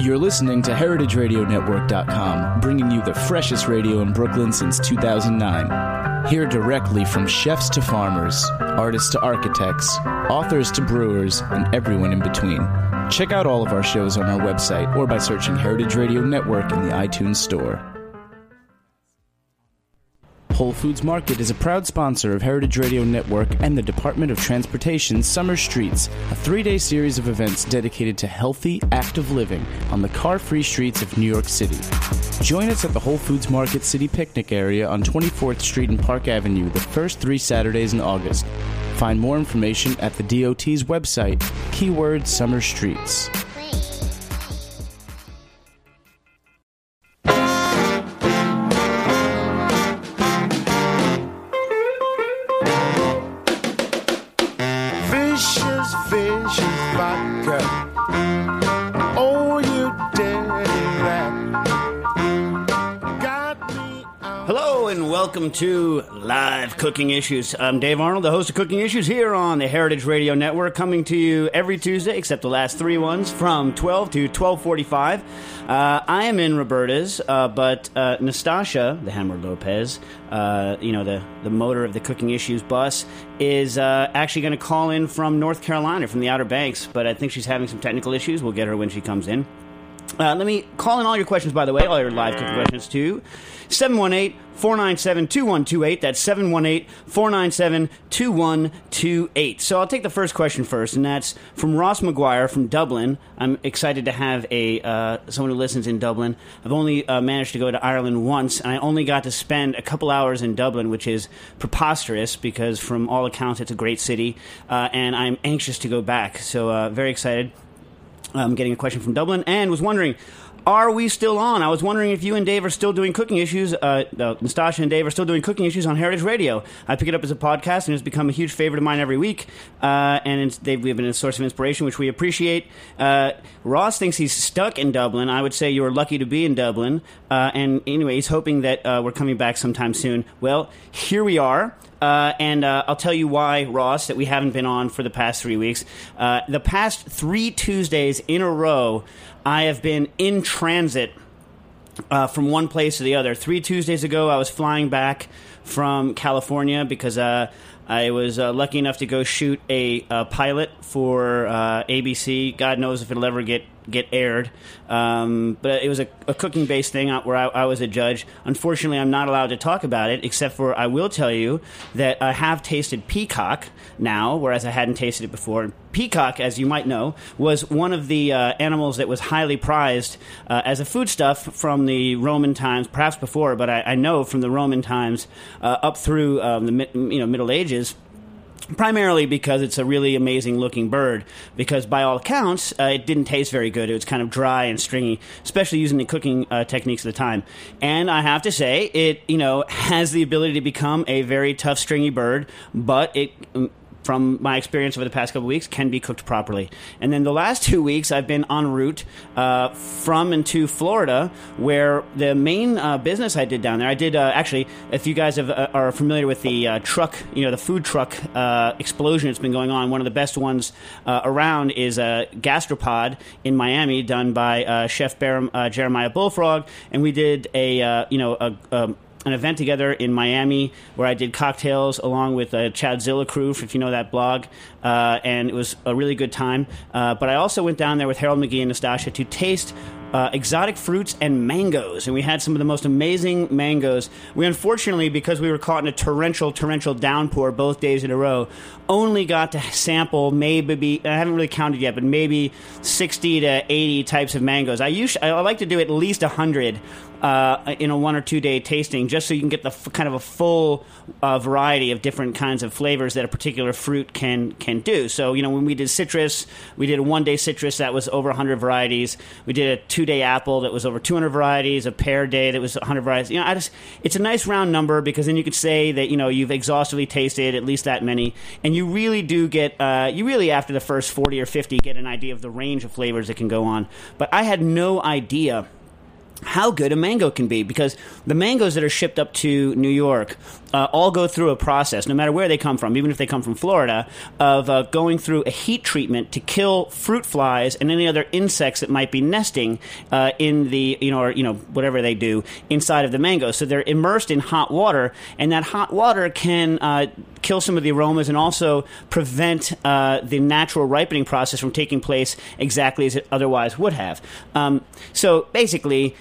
You're listening to HeritageRadioNetwork.com, bringing you the freshest radio in Brooklyn since 2009. Hear directly from chefs to farmers, artists to architects, authors to brewers, and everyone in between. Check out all of our shows on our website or by searching Heritage Radio Network in the iTunes Store. Whole Foods Market is a proud sponsor of Heritage Radio Network and the Department of Transportation's Summer Streets, a three day series of events dedicated to healthy, active living on the car free streets of New York City. Join us at the Whole Foods Market City Picnic area on 24th Street and Park Avenue the first three Saturdays in August. Find more information at the DOT's website, keyword Summer Streets. Welcome to Live Cooking Issues. I'm Dave Arnold, the host of Cooking Issues here on the Heritage Radio Network, coming to you every Tuesday, except the last three ones, from 12 to 12:45. Uh, I am in Roberta's, uh, but uh, Nastasia, the Hammer Lopez, uh, you know the the motor of the Cooking Issues bus, is uh, actually going to call in from North Carolina, from the Outer Banks. But I think she's having some technical issues. We'll get her when she comes in. Uh, let me call in all your questions, by the way, all your live cooking questions to 718 497 2128. That's 718 497 2128. So I'll take the first question first, and that's from Ross McGuire from Dublin. I'm excited to have a uh, someone who listens in Dublin. I've only uh, managed to go to Ireland once, and I only got to spend a couple hours in Dublin, which is preposterous because, from all accounts, it's a great city, uh, and I'm anxious to go back. So, uh, very excited um, getting a question from Dublin, and was wondering, are we still on? I was wondering if you and Dave are still doing cooking issues. Uh, uh, Nastasia and Dave are still doing cooking issues on Heritage Radio. I pick it up as a podcast, and it's become a huge favorite of mine every week. Uh, and they've been a source of inspiration, which we appreciate. Uh, Ross thinks he's stuck in Dublin. I would say you are lucky to be in Dublin. Uh, and anyway, he's hoping that uh, we're coming back sometime soon. Well, here we are. Uh, and uh, I'll tell you why, Ross, that we haven't been on for the past three weeks. Uh, the past three Tuesdays in a row, I have been in transit uh, from one place to the other. Three Tuesdays ago, I was flying back from California because uh, I was uh, lucky enough to go shoot a, uh pilot for uh, ABC. God knows if it'll ever get get aired. Um, but it was a, a cooking based thing where I, I was a judge. Unfortunately, I'm not allowed to talk about it, except for I will tell you that I have tasted peacock now, whereas I hadn't tasted it before. Peacock, as you might know, was one of the uh, animals that was highly prized uh, as a foodstuff from the Roman times, perhaps before, but I, I know from the Roman times uh, up through um, the you know Middle Ages primarily because it's a really amazing looking bird because by all accounts uh, it didn't taste very good. It was kind of dry and stringy especially using the cooking uh, techniques of the time. And i have to say it you know has the ability to become a very tough stringy bird but it um, from my experience over the past couple weeks, can be cooked properly. And then the last two weeks, I've been en route uh, from and to Florida, where the main uh, business I did down there, I did uh, actually, if you guys have, uh, are familiar with the uh, truck, you know, the food truck uh, explosion that's been going on, one of the best ones around is a gastropod in Miami done by Chef Jeremiah Bullfrog. And we did a, you know, a, um, an event together in Miami where I did cocktails along with uh, Chadzilla crew, if you know that blog, uh, and it was a really good time. Uh, but I also went down there with Harold McGee and Nastasia to taste. Uh, exotic fruits and mangoes, and we had some of the most amazing mangoes. We unfortunately, because we were caught in a torrential, torrential downpour both days in a row, only got to sample maybe I haven't really counted yet, but maybe sixty to eighty types of mangoes. I usually I like to do at least hundred uh, in a one or two day tasting, just so you can get the f- kind of a full uh, variety of different kinds of flavors that a particular fruit can can do. So you know, when we did citrus, we did a one day citrus that was over 100 varieties. We did a two day apple that was over 200 varieties. A pear day that was 100 varieties. You know, I just it's a nice round number because then you could say that you know you've exhaustively tasted at least that many, and you really do get uh, you really after the first 40 or 50 get an idea of the range of flavors that can go on. But I had no idea how good a mango can be because the mangoes that are shipped up to New York uh, all go through a process, no matter where they come from, even if they come from Florida, of uh, going through a heat treatment to kill fruit flies and any other insects that might be nesting uh, in the you know or you know whatever they do inside of the mango. So they're immersed in hot water, and that hot water can uh, kill some of the aromas and also prevent uh, the natural ripening process from taking place exactly as it otherwise would have. Um, so basically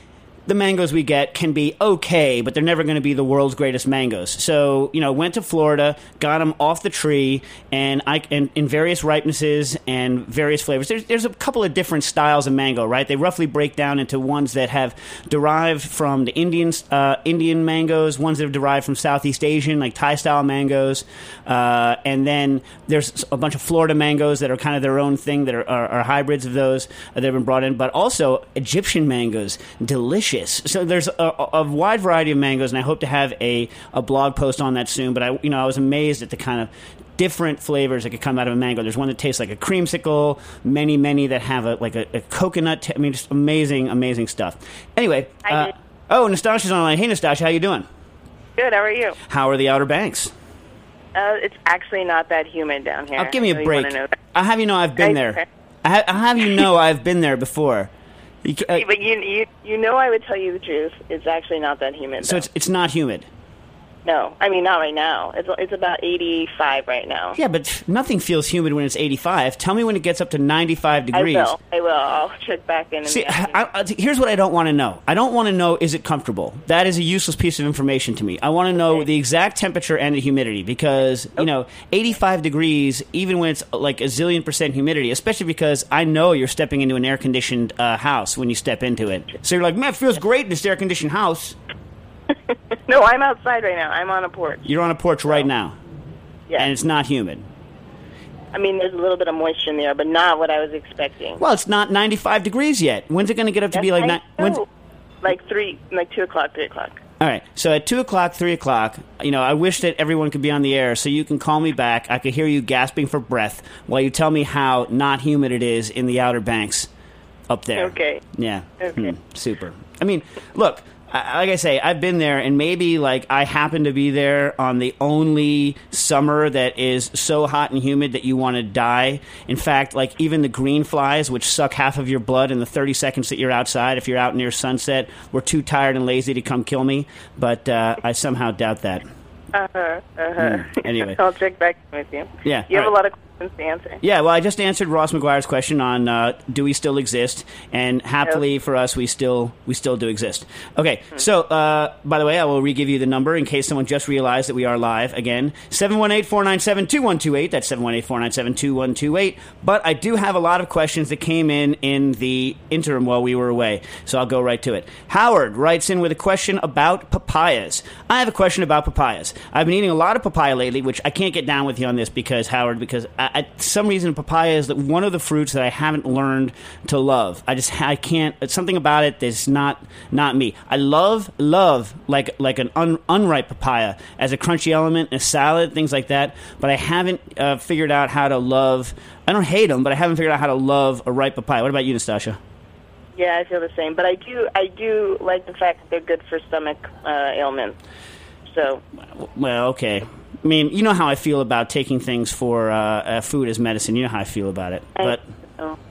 the mangoes we get can be okay, but they're never going to be the world's greatest mangoes. So, you know, went to Florida, got them off the tree, and I and in various ripenesses and various flavors. There's there's a couple of different styles of mango, right? They roughly break down into ones that have derived from the Indian uh, Indian mangoes, ones that have derived from Southeast Asian, like Thai style mangoes, uh, and then there's a bunch of Florida mangoes that are kind of their own thing that are, are, are hybrids of those that have been brought in, but also Egyptian mangoes, delicious. So there's a, a wide variety of mangoes, and I hope to have a, a blog post on that soon. But I, you know, I was amazed at the kind of different flavors that could come out of a mango. There's one that tastes like a creamsicle, many, many that have a like a, a coconut. T- I mean, just amazing, amazing stuff. Anyway, uh, oh, Nastasia's online. Hey, Nastasia, how you doing? Good. How are you? How are the Outer Banks? Uh, it's actually not that humid down here. Oh, give me a break. wanna know that. I have you know I've been I- there. okay. I, ha- I have you know I've been there before. You uh, But you, you, you know, I would tell you the truth. It's actually not that humid. so though. it's it's not humid. No, I mean not right now. It's it's about eighty-five right now. Yeah, but nothing feels humid when it's 85. Tell me when it gets up to 95 degrees. I will. I will. I'll check back in. See. I, I, here's what I don't want to know. I don't want to know is it comfortable. That is a useless piece of information to me. I want to know the exact temperature and the humidity because you know 85 degrees, even when it's like a zillion percent humidity, especially because I know you're stepping into an air conditioned uh, house when you step into it. So you're like, man, it feels great in this air conditioned house. no, I'm outside right now. I'm on a porch. You're on a porch right now, Yeah. and it's not humid. I mean, there's a little bit of moisture in the air, but not what I was expecting. Well, it's not 95 degrees yet. When's it going to get up to be like? I ni- when's- like three, like two o'clock, three o'clock. All right. So at two o'clock, three o'clock, you know, I wish that everyone could be on the air so you can call me back. I could hear you gasping for breath while you tell me how not humid it is in the Outer Banks up there. Okay. Yeah. Okay. Hmm, super. I mean, look. Like I say, I've been there, and maybe like I happen to be there on the only summer that is so hot and humid that you want to die. In fact, like even the green flies, which suck half of your blood in the 30 seconds that you're outside, if you're out near sunset, were too tired and lazy to come kill me. But uh, I somehow doubt that. Uh-huh, uh-huh. Anyway. I'll check back with you. Yeah, You have all a lot of questions to answer. Yeah, well, I just answered Ross McGuire's question on uh, do we still exist, and happily for us, we still we still do exist. Okay, so uh, by the way, I will re-give you the number in case someone just realized that we are live again: 718-497-2128. That's 718-497-2128. But I do have a lot of questions that came in in the interim while we were away, so I'll go right to it. Howard writes in with a question about papayas. I have a question about papayas. I've been eating a lot of papaya lately, which I can't get down with you on this because Howard, because I, I, some reason papaya is one of the fruits that I haven't learned to love. I just I can't. It's something about it that's not not me. I love love like like an un, unripe papaya as a crunchy element in a salad, things like that. But I haven't uh, figured out how to love. I don't hate them, but I haven't figured out how to love a ripe papaya. What about you, Nastasia? Yeah, I feel the same. But I do I do like the fact that they're good for stomach uh, ailments. So Well, okay. I mean, you know how I feel about taking things for uh, uh, food as medicine. You know how I feel about it, I- but.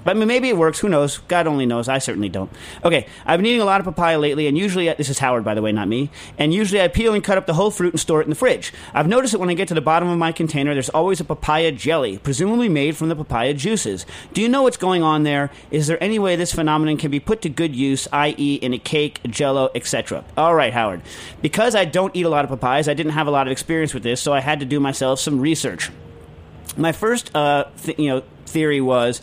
But I mean, maybe it works. Who knows? God only knows. I certainly don't. Okay, I've been eating a lot of papaya lately, and usually this is Howard, by the way, not me. And usually I peel and cut up the whole fruit and store it in the fridge. I've noticed that when I get to the bottom of my container, there's always a papaya jelly, presumably made from the papaya juices. Do you know what's going on there? Is there any way this phenomenon can be put to good use, i.e., in a cake, Jello, etc.? All right, Howard. Because I don't eat a lot of papayas, I didn't have a lot of experience with this, so I had to do myself some research my first uh, th- you know theory was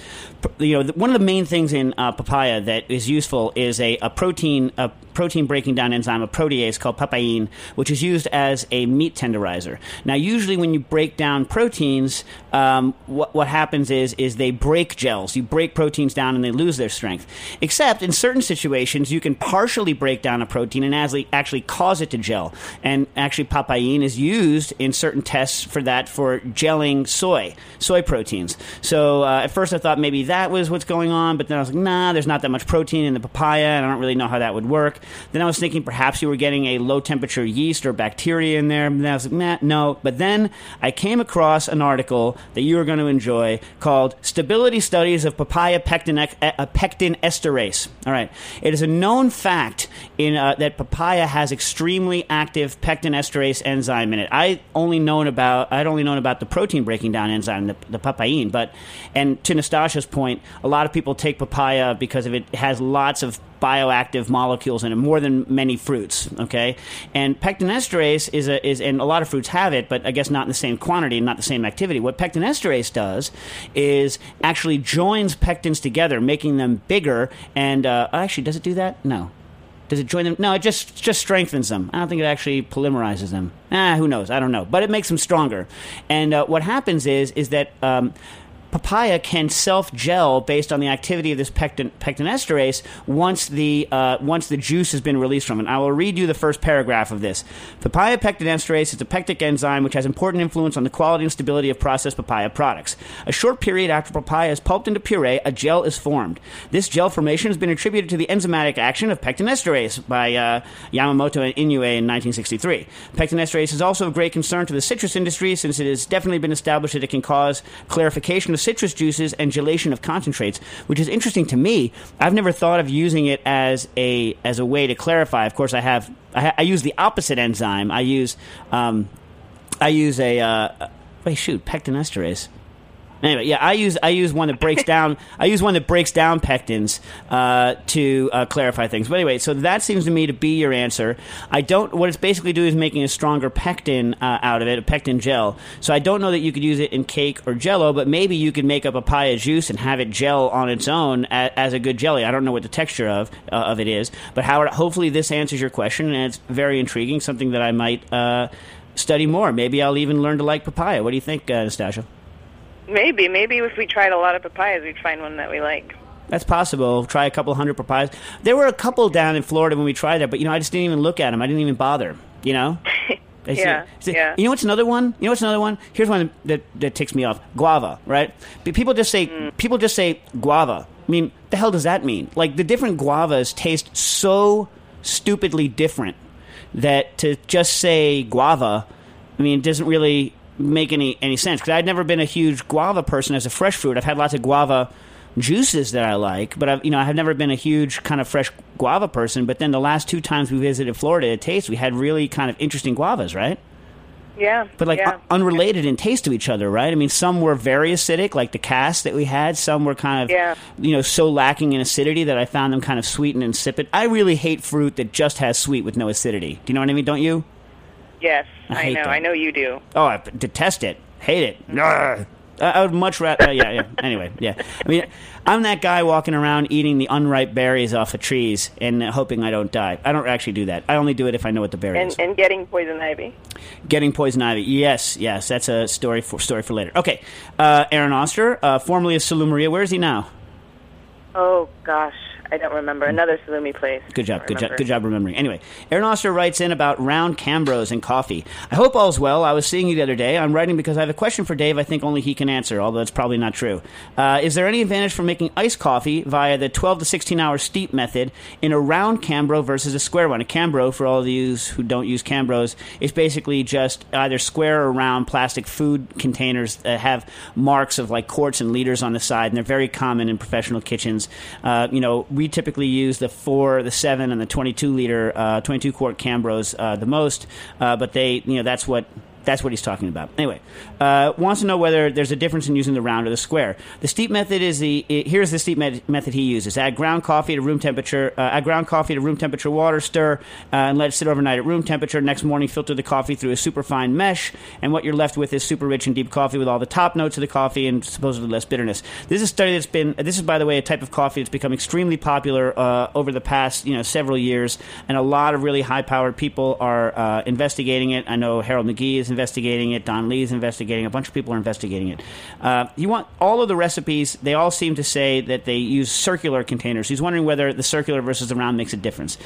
you know one of the main things in uh, papaya that is useful is a, a protein a protein breaking down enzyme a protease called papain which is used as a meat tenderizer. Now usually when you break down proteins um, what, what happens is is they break gels. You break proteins down and they lose their strength. Except in certain situations you can partially break down a protein and actually actually cause it to gel. And actually papain is used in certain tests for that for gelling soy soy proteins. So uh, at first i thought maybe that was what's going on but then i was like nah there's not that much protein in the papaya and i don't really know how that would work then i was thinking perhaps you were getting a low temperature yeast or bacteria in there. And i was like nah, no. But then i came across an article that you are going to enjoy called stability studies of papaya pectin, uh, pectin esterase. All right. It is a known fact in uh, that papaya has extremely active pectin esterase enzyme in it. I only known about i'd only known about the protein breaking down enzyme the, the papain but and to Nastasia's point a lot of people take papaya because of it has lots of bioactive molecules in it more than many fruits okay and pectin esterase is a is and a lot of fruits have it but i guess not in the same quantity and not the same activity what pectin esterase does is actually joins pectins together making them bigger and uh, actually does it do that no does it join them? No, it just just strengthens them. I don't think it actually polymerizes them. Ah, who knows? I don't know, but it makes them stronger. And uh, what happens is is that um, papaya can self gel based on the activity of this pectin, pectin esterase once the uh, once the juice has been released from it. I will read you the first paragraph of this. Papaya pectin esterase is a pectic enzyme which has important influence on the quality and stability of processed papaya products. A short period after papaya is pulped into puree, a gel is formed. This gel formation has been attributed to the enzymatic action of pectin esterase by uh, Yamamoto and Inoue in 1963. Pectin esterase is also of great concern to the citrus industry since it has definitely been established that it can cause clarification of citrus juices and gelation of concentrates, which is interesting to me. I've never thought of using it as a as a way to clarify. Of course, I have I, I use the opposite enzyme. I use um, I use a uh, wait shoot pectin esterase. Anyway, yeah, I use I use one that breaks down I use one that breaks down pectins uh, to uh, clarify things. But anyway, so that seems to me to be your answer. I don't. What it's basically doing is making a stronger pectin uh, out of it, a pectin gel. So I don't know that you could use it in cake or Jello, but maybe you could make up a papaya juice and have it gel on its own as, as a good jelly. I don't know what the texture of uh, of it is, but Howard, hopefully this answers your question, and it's very intriguing. Something that I might uh, study more. Maybe I'll even learn to like papaya. What do you think, uh, Nastasia? Maybe, maybe if we tried a lot of papayas, we'd find one that we like. That's possible. Try a couple hundred papayas. There were a couple down in Florida when we tried that, but you know, I just didn't even look at them. I didn't even bother. You know. Yeah, see- yeah. You know what's another one? You know what's another one? Here's one that that ticks me off. Guava, right? People just say Mm. people just say guava. I mean, the hell does that mean? Like the different guavas taste so stupidly different that to just say guava, I mean, it doesn't really make any any sense. Because I'd never been a huge guava person as a fresh fruit. I've had lots of guava juices that I like, but I've you know I have never been a huge kind of fresh guava person. But then the last two times we visited Florida at Taste, we had really kind of interesting guavas, right? Yeah, But like yeah. un- unrelated in taste to each other, right? I mean, some were very acidic, like the cast that we had. Some were kind of, Yeah. you know, so lacking in acidity that I found them kind of sweet and insipid. I really hate fruit that just has sweet with no acidity. Do you know what I mean? Don't you? Yes, I I, know, that. I know you do. Oh, I detest it. Hate it. Ugh. I, would much rather. Uh, yeah, yeah. Anyway, yeah. I mean, I'm that guy walking around eating the unripe berries off of trees and hoping I don't die. I don't actually do that. I only do it if I know what the berry And is. and getting poison ivy. Getting poison ivy. Yes, yes. That's a story for story for later. Okay, uh, Aaron Oster, uh, formerly of Salumeria. Where is he now? Oh gosh, I don't remember. Another salumi place. Good job. Good job. Good job remembering. Anyway, Aaron Oster writes in about round Cambros and coffee. I hope all's well. I was seeing you the other day. I'm writing because I have a question for Dave. I think only he can answer, although it's probably not true. Uh, is there any advantage for making iced coffee via the 12 to 16 hour steep method in a round Cambro versus a square one? A Cambro, for all of you who don't use Cambros, is basically just either square or round plastic food containers that have marks of like quarts and liters on the side, and they're very common in professional kitchens. Uh, you know, we typically use the four, the seven, and the 22 liter, uh, 22 quart Cambros uh, the most, uh, but they, you know, that's what. That's what he's talking about. Anyway, uh, wants to know whether there's a difference in using the round or the square. The steep method is the i here's the steep met- method he uses: add ground coffee to room temperature, uh, add ground coffee to room temperature water, stir, uh, and let it sit overnight at room temperature. Next morning, filter the coffee through a super fine mesh, and what you're left with is super rich and deep coffee with all the top notes of the coffee and supposedly less bitterness. This is a study that's been. This is, by the way, a type of coffee that's become extremely popular uh, over the past you know several years, and a lot of really high-powered people are uh, investigating it. I know Harold McGee is investigating it. Don Lee is investigating. A bunch of people are investigating it. Uh, you want all of the recipes? They all seem to say that they use circular containers. He's wondering whether the circular versus the round makes a difference.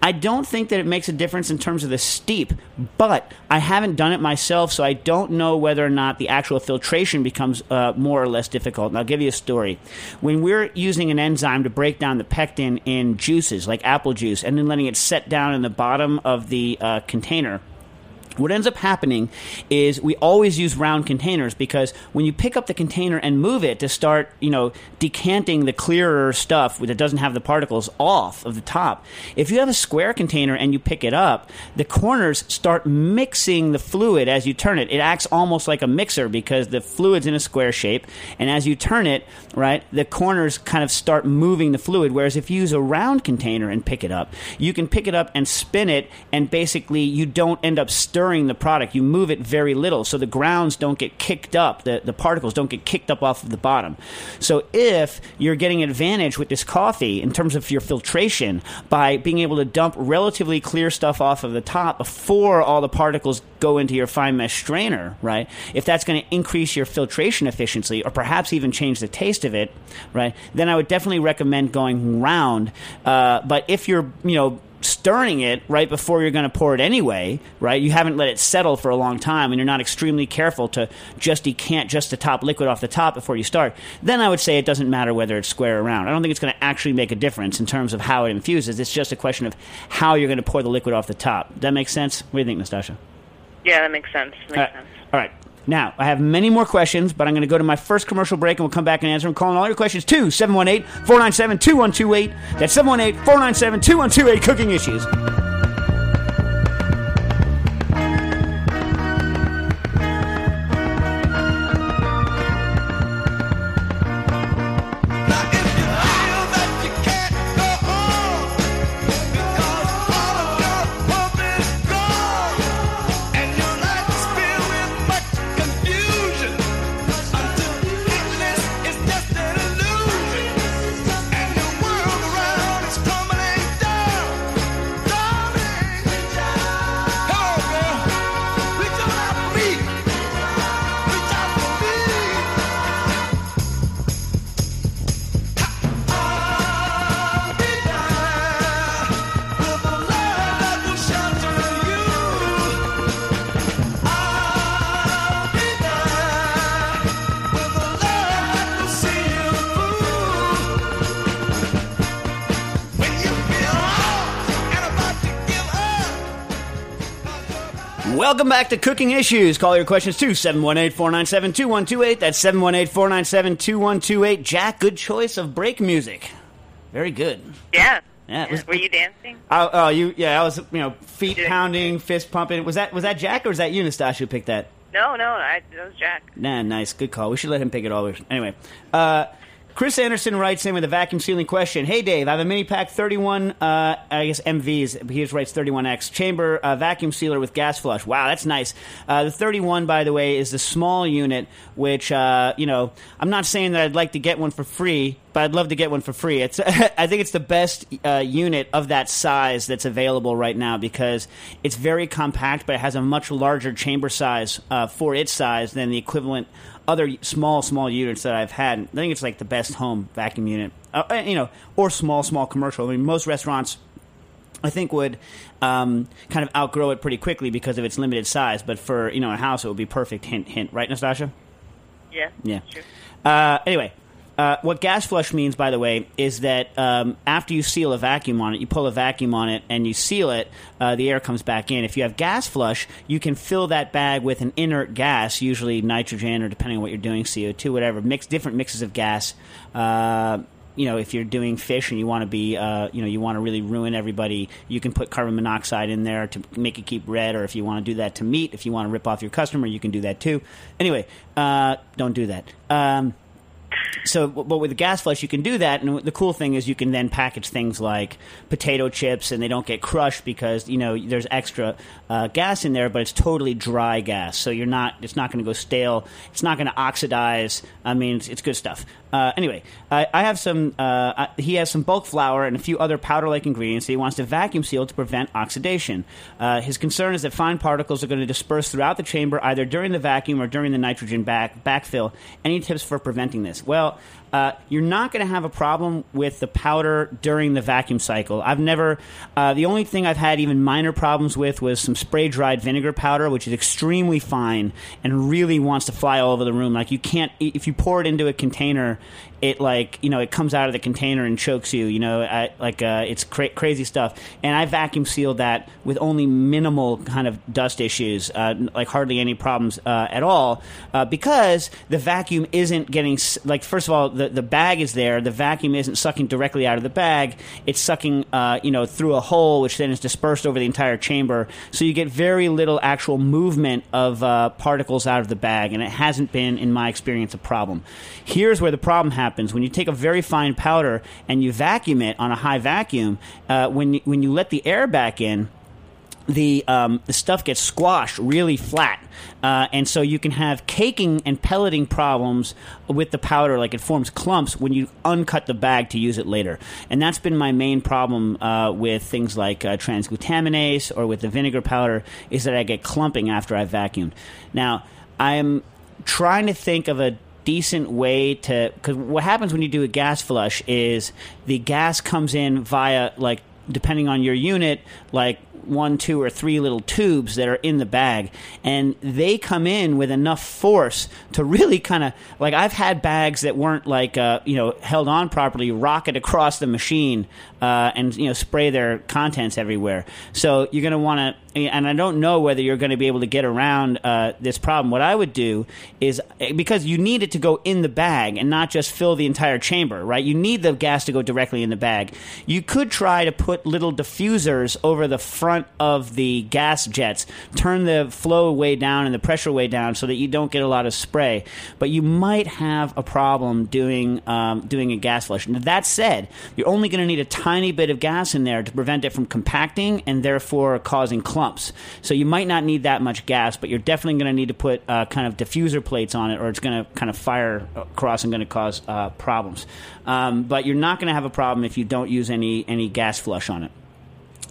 I don't think that it makes a difference in terms of the steep, but I haven't done it myself, so I don't know whether or not the actual filtration becomes uh, more or less difficult. And I'll give you a story. When we're using an enzyme to break down the pectin in juices, like apple juice, and then letting it set down in the bottom of the uh, container, what ends up happening is we always use round containers because when you pick up the container and move it to start, you know, decanting the clearer stuff that doesn't have the particles off of the top, if you have a square container and you pick it up, the corners start mixing the fluid as you turn it. It acts almost like a mixer because the fluid's in a square shape, and as you turn it, right, the corners kind of start moving the fluid. Whereas if you use a round container and pick it up, you can pick it up and spin it, and basically you don't end up stirring the product. You move it very little, so the grounds don't get kicked up, the, the particles don't get kicked up off of the bottom. So if you're getting advantage with this coffee in terms of your filtration by being able to dump relatively clear stuff off of the top before all the particles go into your fine mesh strainer, right? If that's going to increase your filtration efficiency or perhaps even change the taste of it, right? Then I would definitely recommend going round. Uh, but if you're, you know, stirring it right before you're going to pour it anyway, right? You haven't let it settle for a long time and you're not extremely careful to just decant just the top liquid off the top before you start. Then I would say it doesn't matter whether it's square or round. I don't think it's going to actually make a difference in terms of how it infuses. It's just a question of how you're going to pour the liquid off the top. Does that make sense? What do you think, Nastasia? Yeah, that makes sense. Makes All right. sense. All right. Now, I have many more questions, but I'm going to go to my first commercial break and we'll come back and answer them. Calling all your questions to 718 497 2128. That's 718 497 2128 Cooking Issues. Welcome back to Cooking Issues. Call your questions to 718 497 2128. That's 718 497 2128. Jack, good choice of break music. Very good. Yeah. Yeah, was- Were you dancing? Oh, oh, you, yeah, I was, you know, feet pounding, fist pumping. Was that was that Jack or was that you, Nastasia, who picked that? No, no, I, that was Jack. Nah, nice, good call. We should let him pick it all. Anyway, uh, Chris Anderson writes in with a vacuum sealing question. Hey Dave, I have a Minipack 31, uh, I guess MVs. He just writes 31X chamber uh, vacuum sealer with gas flush. Wow, that's nice. Uh, the 31, by the way, is the small unit, which uh, you know, I'm not saying that I'd like to get one for free, but I'd love to get one for free. It's I think it's the best uh, unit of that size that's available right now because it's very compact, but it has a much larger chamber size uh, for its size than the equivalent other small small units that I've had. I think it's like the best home vacuum unit, uh, you know, or small small commercial. I mean, most restaurants. I think would um, kind of outgrow it pretty quickly because of its limited size. But for you know a house, it would be perfect. Hint, hint. Right, Nastasia? Yeah. Yeah. Sure. Uh, anyway, uh, what gas flush means, by the way, is that um, after you seal a vacuum on it, you pull a vacuum on it and you seal it, uh, the air comes back in. If you have gas flush, you can fill that bag with an inert gas, usually nitrogen or depending on what you're doing, CO2, whatever. Mix different mixes of gas. Uh, you know, if you're doing fish and you want to be, uh, you know, you want to really ruin everybody, you can put carbon monoxide in there to make it keep red. Or if you want to do that to meat, if you want to rip off your customer, you can do that too. Anyway, uh, don't do that. Um, so, but with the gas flush, you can do that, and the cool thing is you can then package things like potato chips, and they don't get crushed because you know there's extra uh, gas in there, but it's totally dry gas, so you're not it's not going to go stale, it's not going to oxidize. I mean, it's, it's good stuff. Uh, anyway, I, I have some. Uh, he has some bulk flour and a few other powder-like ingredients that he wants to vacuum seal to prevent oxidation. Uh, his concern is that fine particles are going to disperse throughout the chamber either during the vacuum or during the nitrogen back backfill. Any tips for preventing this? Well. Uh, you're not going to have a problem with the powder during the vacuum cycle. I've never, uh, the only thing I've had even minor problems with was some spray dried vinegar powder, which is extremely fine and really wants to fly all over the room. Like you can't, if you pour it into a container, it like you know it comes out of the container and chokes you. You know, I, like uh, it's cra- crazy stuff. And I vacuum sealed that with only minimal kind of dust issues, uh, like hardly any problems uh, at all, uh, because the vacuum isn't getting like first of all the the bag is there. The vacuum isn't sucking directly out of the bag. It's sucking uh, you know through a hole, which then is dispersed over the entire chamber. So you get very little actual movement of uh, particles out of the bag, and it hasn't been, in my experience, a problem. Here's where the problem happens when you take a very fine powder and you vacuum it on a high vacuum. Uh, when you, when you let the air back in, the um, the stuff gets squashed really flat, uh, and so you can have caking and pelleting problems with the powder. Like it forms clumps when you uncut the bag to use it later, and that's been my main problem uh, with things like uh, transglutaminase or with the vinegar powder is that I get clumping after I vacuumed. Now I'm trying to think of a decent way to because what happens when you do a gas flush is the gas comes in via like depending on your unit like one two or three little tubes that are in the bag. And they come in with enough force to really kind of like i've had bags that weren't like uh, you know held on properly rocket across the machine uh, and you know spray their contents everywhere. So you're going to want to and I don't know whether you're going to be able to get around uh, this problem. What I would do is because you need it to go in the bag and not just fill the entire chamber, right? You need the gas to go directly in the bag. You could try to put little diffusers over the front of the gas jets, turn the flow way down and the pressure way down so that you don't get a lot of spray. But you might have a problem doing um, doing a gas flush. Now, that said, you're only going to need a tiny bit of gas in there to prevent it from compacting and therefore causing So you might not need that much gas, but you're definitely going to need to put uh, kind of diffuser plates on it, or it's going to kind of fire across and going to cause uh, problems. Um, but you're not going to have a problem if you don't use any any gas flush on it.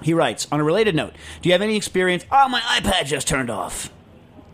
He writes on a related note: Do you have any experience? Oh, my iPad just turned off.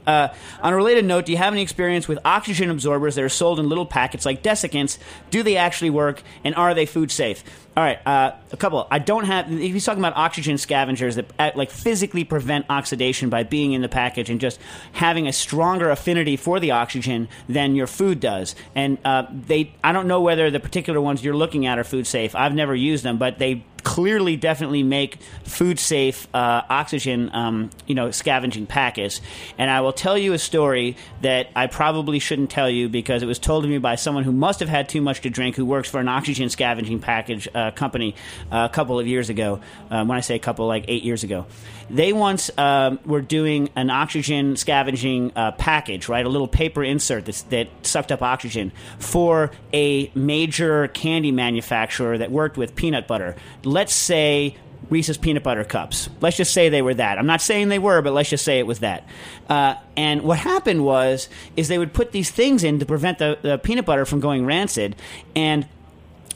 Uh, on a related note, do you have any experience with oxygen absorbers that are sold in little packets like desiccants? Do they actually work, and are they food safe? All right, uh, a couple. I don't have. He's talking about oxygen scavengers that uh, like physically prevent oxidation by being in the package and just having a stronger affinity for the oxygen than your food does. And uh, they, I don't know whether the particular ones you're looking at are food safe. I've never used them, but they clearly definitely make food safe uh, oxygen um, you know scavenging packets and i will tell you a story that i probably shouldn't tell you because it was told to me by someone who must have had too much to drink who works for an oxygen scavenging package uh, company uh, a couple of years ago um, when i say a couple like eight years ago they once um, were doing an oxygen scavenging uh, package right a little paper insert that sucked up oxygen for a major candy manufacturer that worked with peanut butter let's say Reese's peanut butter cups. Let's just say they were that. I'm not saying they were, but let's just say it was that. Uh, and what happened was, is they would put these things in to prevent the, the peanut butter from going rancid, and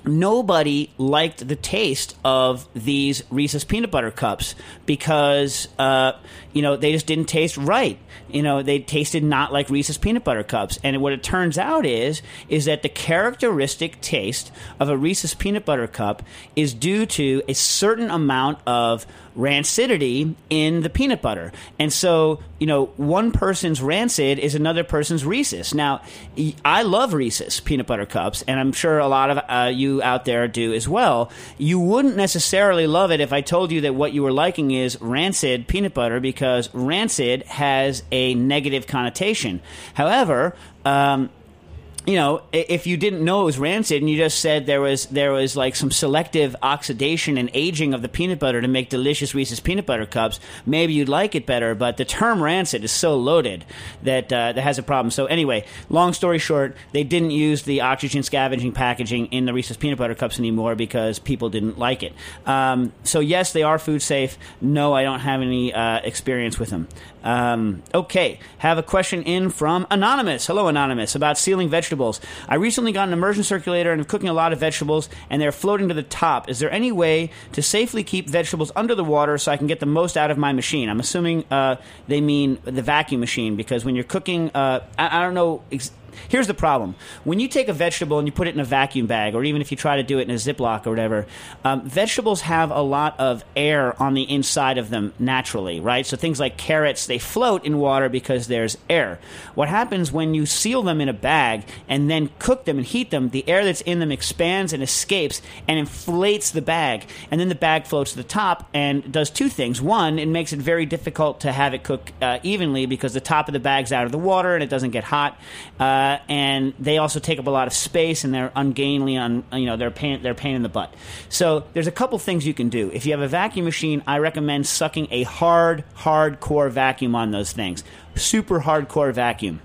nobody liked the taste of these Reese's peanut butter cups because uh, you know they just didn't taste right. You know they tasted not like Reese's peanut butter cups. And what it turns out is is that the characteristic taste of a Reese's peanut butter cup is due to a certain amount of rancidity in the peanut butter. And so, you know, one person's rancid is another person's Reese's. Now, I love Reese's peanut butter cups, and I'm sure a lot of uh, you out there do as well. You wouldn't necessarily love it if I told you that what you were liking is rancid peanut butter because rancid has a negative connotation. However, um, you know, if you didn't know it was rancid and you just said there was there was like some selective oxidation and aging of the peanut butter to make delicious Reese's peanut butter cups, maybe you'd like it better. But the term rancid is so loaded that uh, that has a problem. So anyway, long story short, they didn't use the oxygen scavenging packaging in the Reese's peanut butter cups anymore because people didn't like it. Um, so yes, they are food safe. No, I don't have any uh, experience with them. Um, okay, have a question in from Anonymous. Hello, Anonymous, about sealing vegetables. I recently got an immersion circulator and am cooking a lot of vegetables, and they're floating to the top. Is there any way to safely keep vegetables under the water so I can get the most out of my machine? I'm assuming uh, they mean the vacuum machine because when you're cooking, uh, I, I don't know. Ex- Here's the problem. When you take a vegetable and you put it in a vacuum bag, or even if you try to do it in a Ziploc or whatever, um, vegetables have a lot of air on the inside of them naturally, right? So things like carrots, they float in water because there's air. What happens when you seal them in a bag and then cook them and heat them, the air that's in them expands and escapes and inflates the bag. And then the bag floats to the top and does two things. One, it makes it very difficult to have it cook uh, evenly because the top of the bag's out of the water and it doesn't get hot. Uh, and they also take up a lot of space and they're ungainly on you know they're pain they're pain in the butt. So there's a couple things you can do. If you have a vacuum machine, I recommend sucking a hard hardcore vacuum on those things. Super hardcore vacuum.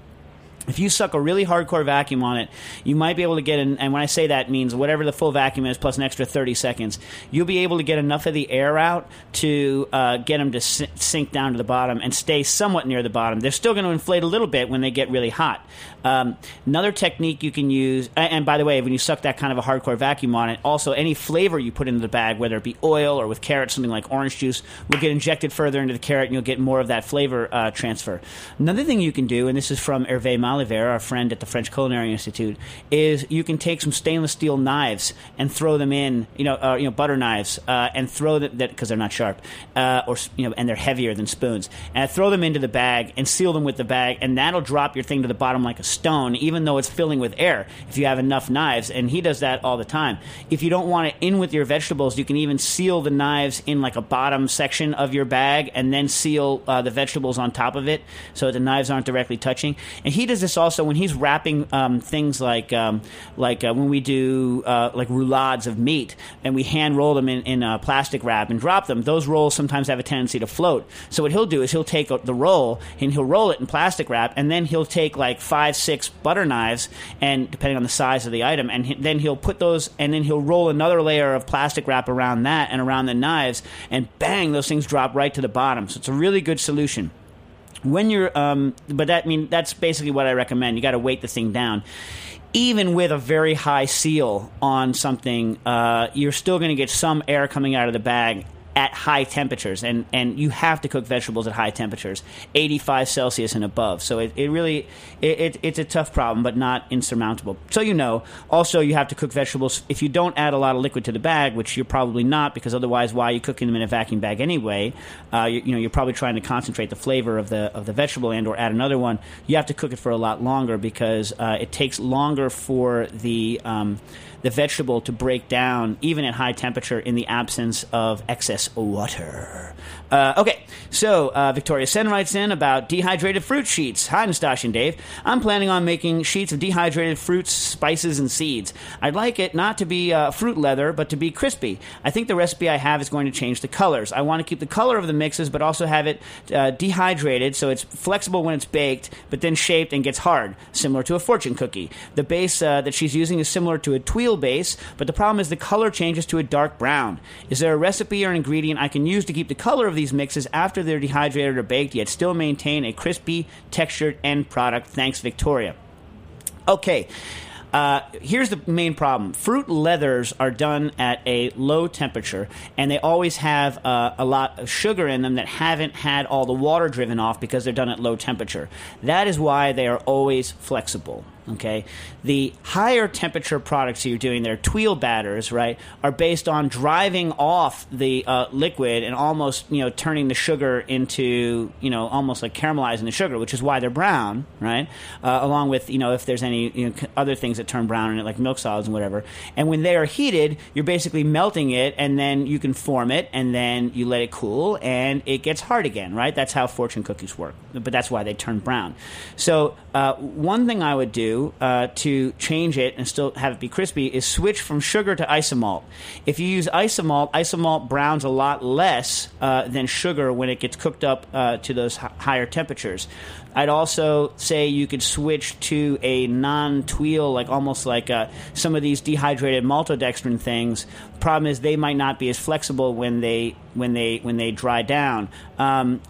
If you suck a really hardcore vacuum on it, you might be able to get an, and when I say that means whatever the full vacuum is plus an extra 30 seconds, you'll be able to get enough of the air out to uh, get them to sink down to the bottom and stay somewhat near the bottom. They're still going to inflate a little bit when they get really hot. Um, another technique you can use, and by the way, when you suck that kind of a hardcore vacuum on it, also any flavor you put into the bag, whether it be oil or with carrots, something like orange juice, will get injected further into the carrot and you'll get more of that flavor uh, transfer. Another thing you can do, and this is from Hervé Malivert, our friend at the French Culinary Institute, is you can take some stainless steel knives and throw them in, you know, uh, you know, butter knives, uh, and throw them because they're not sharp, uh, or you know, and they're heavier than spoons, and throw them into the bag and seal them with the bag, and that'll drop your thing to the bottom like a stone, even though it's filling with air. If you have enough knives, and he does that all the time. If you don't want it in with your vegetables, you can even seal the knives in like a bottom section of your bag, and then seal uh, the vegetables on top of it, so the knives aren't directly touching. And he does this also when he's wrapping um, things like um, like uh, when we do uh, like roulades of meat, and we hand roll them in, in plastic wrap and drop them. Those rolls sometimes have a tendency to float. So what he'll do is he'll take the roll and he'll roll it in plastic wrap, and then he'll take like five, six butter knives, and depending on the size of the item, and he, then he'll put those, and then he'll roll another layer of plastic wrap around that and around the knives, and bang, those things drop right to the bottom. So it's a really good solution. When you're um but that I mean that's basically what i recommend. You got to weight the thing down. Even with a very high seal on something uh, you're still going to get some air coming out of the bag at high temperatures and, and you have to cook vegetables at high temperatures 85 celsius and above. So it, it really it, it, it's a tough problem but not insurmountable. So you know also you have to cook vegetables. If you don't add a lot of liquid to the bag which you're probably not because otherwise why are you cooking them in a vacuum bag anyway? Uh, you, you know you're probably trying to concentrate the flavor of the of the vegetable and or add another one. You have to cook it for a lot longer because uh, it takes longer for the um, the vegetable to break down even at high temperature in the absence of excess water. Uh, okay, so uh, Victoria Sen writes in about dehydrated fruit sheets. Hi, Nastasia and Dave. I'm planning on making sheets of dehydrated fruits, spices, and seeds. I'd like it not to be uh, fruit leather, but to be crispy. I think the recipe I have is going to change the colors. I want to keep the color of the mixes, but also have it uh, dehydrated so it's flexible when it's baked, but then shaped and gets hard, similar to a fortune cookie. The base uh, that she's using is similar to a tuile base, but the problem is the color changes to a dark brown. Is there a recipe or an ingredient I can use to keep the color of these mixes after they're dehydrated or baked, yet still maintain a crispy, textured end product? Thanks, Victoria. Okay. Uh, here's the main problem fruit leathers are done at a low temperature and they always have uh, a lot of sugar in them that haven't had all the water driven off because they're done at low temperature that is why they are always flexible okay? The higher temperature products you're doing their tuile batters right are based on driving off the uh, liquid and almost you know turning the sugar into you know almost like caramelizing the sugar which is why they're brown right? Uh, along with you know if there's any you know, other things that turn brown in it like milk solids and whatever. And when they are heated you're basically melting it and then you can form it and then you let it cool and it gets hard again right? That's how fortune cookies work. But that's why they turn brown. So uh, one thing i would do uh, to change it and still have it be crispy is switch from sugar to isomalt if you use isomalt isomalt browns a lot less uh, than sugar when it gets cooked up uh, to those h- higher temperatures I'd also say you could switch to a non-tuile, like almost like uh, some of these dehydrated maltodextrin things. Problem is, they might not be as flexible when they when they when they dry down. Um,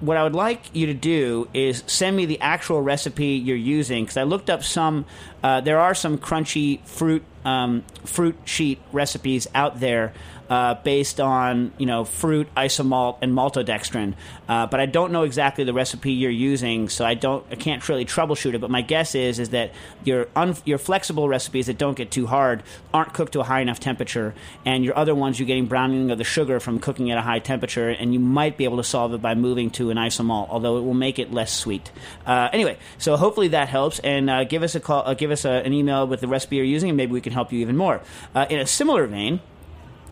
what I would like you to do is send me the actual recipe you're using because I looked up some. Uh, there are some crunchy fruit um, fruit sheet recipes out there uh, based on you know fruit, isomalt, and maltodextrin. Uh, but I don't know exactly the recipe you're using, so I don't I can't really troubleshoot it. But my guess is is that your un, your flexible recipes that don't get too hard aren't cooked to a high enough temperature, and your other ones you're getting browning of the sugar from cooking at a high temperature, and you might be able to solve it by moving to an isomalt, although it will make it less sweet. Uh, anyway, so hopefully that helps, and uh, give us a call, uh, give us a, an email with the recipe you're using, and maybe we can help you even more. Uh, in a similar vein.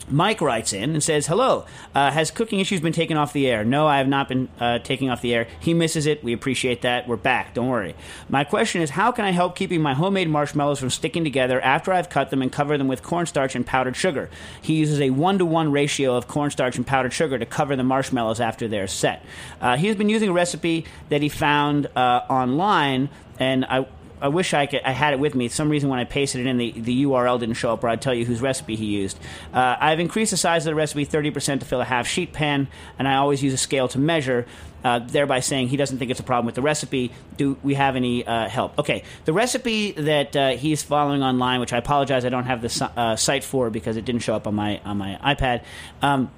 Mike writes in and says, "Hello, uh, has cooking issues been taken off the air? No, I have not been uh, taking off the air. He misses it. We appreciate that. We're back. Don't worry. My question is, how can I help keeping my homemade marshmallows from sticking together after I've cut them and cover them with cornstarch and powdered sugar? He uses a one to one ratio of cornstarch and powdered sugar to cover the marshmallows after they're set. Uh, he has been using a recipe that he found uh, online, and I." I wish I could. I had it with me. some reason, when I pasted it in, the, the URL didn't show up, or I'd tell you whose recipe he used. Uh, I've increased the size of the recipe 30% to fill a half sheet pan, and I always use a scale to measure. Uh, thereby saying he doesn't think it's a problem with the recipe. Do we have any uh, help? Okay, the recipe that uh, he's following online, which I apologize, I don't have the uh, site for because it didn't show up on my on my iPad. Um,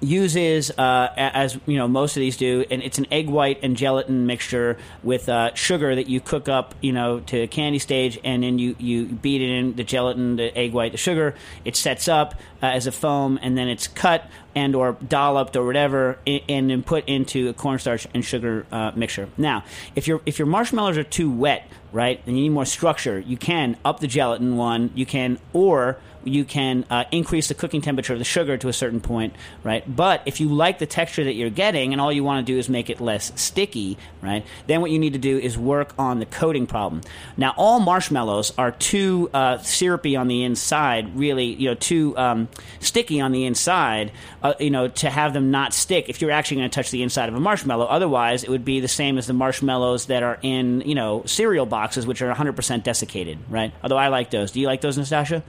uses uh, as you know most of these do and it's an egg white and gelatin mixture with uh, sugar that you cook up you know to candy stage and then you, you beat it in the gelatin the egg white the sugar. It sets up uh, as a foam and then it's cut and or dolloped or whatever i- and then put into a cornstarch and sugar uh, mixture. Now if your if your marshmallows are too wet right and you need more structure you can up the gelatin one you can or you can uh, increase the cooking temperature of the sugar to a certain point, right? But if you like the texture that you're getting and all you want to do is make it less sticky, right? Then what you need to do is work on the coating problem. Now, all marshmallows are too uh, syrupy on the inside, really, you know, too um, sticky on the inside, uh, you know, to have them not stick if you're actually going to touch the inside of a marshmallow. Otherwise, it would be the same as the marshmallows that are in, you know, cereal boxes, which are 100% desiccated, right? Although I like those. Do you like those, Nastasia?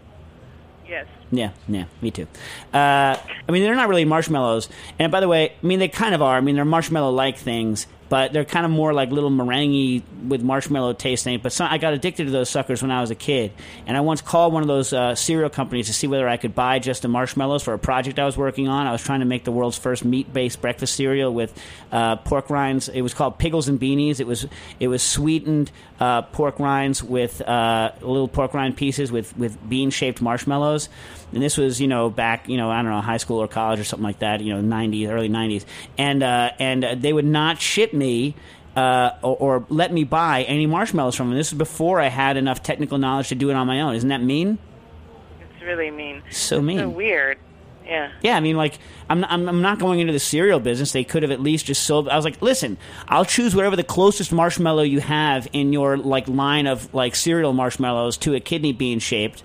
Yeah, yeah, me too. Uh, I mean, they're not really marshmallows. And by the way, I mean, they kind of are. I mean, they're marshmallow like things, but they're kind of more like little meringue with marshmallow taste things. But some, I got addicted to those suckers when I was a kid. And I once called one of those uh, cereal companies to see whether I could buy just the marshmallows for a project I was working on. I was trying to make the world's first meat based breakfast cereal with uh, pork rinds. It was called Pickles and Beanies. It was, it was sweetened uh, pork rinds with uh, little pork rind pieces with, with bean shaped marshmallows. And this was, you know, back, you know, I don't know, high school or college or something like that, you know, 90s, early 90s. And, uh, and uh, they would not ship me uh, or, or let me buy any marshmallows from them. This was before I had enough technical knowledge to do it on my own. Isn't that mean? It's really mean. So mean. So weird. Yeah. Yeah, I mean, like, I'm, I'm, I'm not going into the cereal business. They could have at least just sold. I was like, listen, I'll choose whatever the closest marshmallow you have in your like line of like cereal marshmallows to a kidney bean shaped,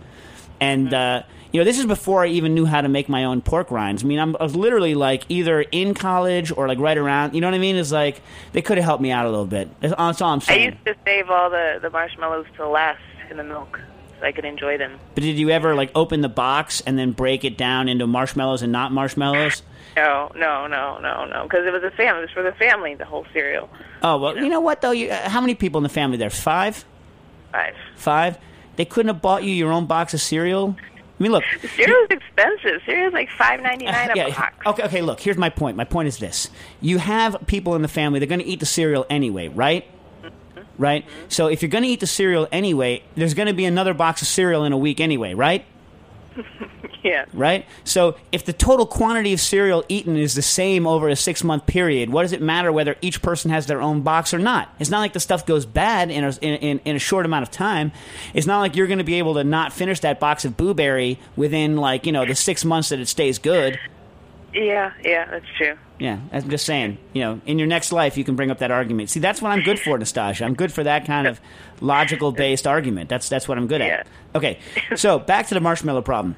and uh, you know, this is before I even knew how to make my own pork rinds. I mean, I'm, I was literally like either in college or like right around. You know what I mean? It's like they could have helped me out a little bit. That's, that's all I'm I used to save all the the marshmallows to last in the milk so I could enjoy them. But did you ever like open the box and then break it down into marshmallows and not marshmallows? No, no, no, no, no. Because it was a family. It was for the family. The whole cereal. Oh well, you know what though? You, uh, how many people in the family? There's five. Five. Five. They couldn't have bought you your own box of cereal. I mean, look. Cereal's expensive. Cereal's like five ninety nine uh, a yeah. box. Okay. Okay. Look. Here's my point. My point is this: you have people in the family. They're going to eat the cereal anyway, right? Mm-hmm. Right. So if you're going to eat the cereal anyway, there's going to be another box of cereal in a week anyway, right? Yeah. right? So if the total quantity of cereal eaten is the same over a six month period, what does it matter whether each person has their own box or not? It's not like the stuff goes bad in a, in, in, in a short amount of time. It's not like you're going to be able to not finish that box of blueberry within like you know the six months that it stays good. Yeah. Yeah. That's true. Yeah, I'm just saying. You know, in your next life, you can bring up that argument. See, that's what I'm good for, Nastasia. I'm good for that kind of logical based argument. That's that's what I'm good at. Okay, so back to the marshmallow problem.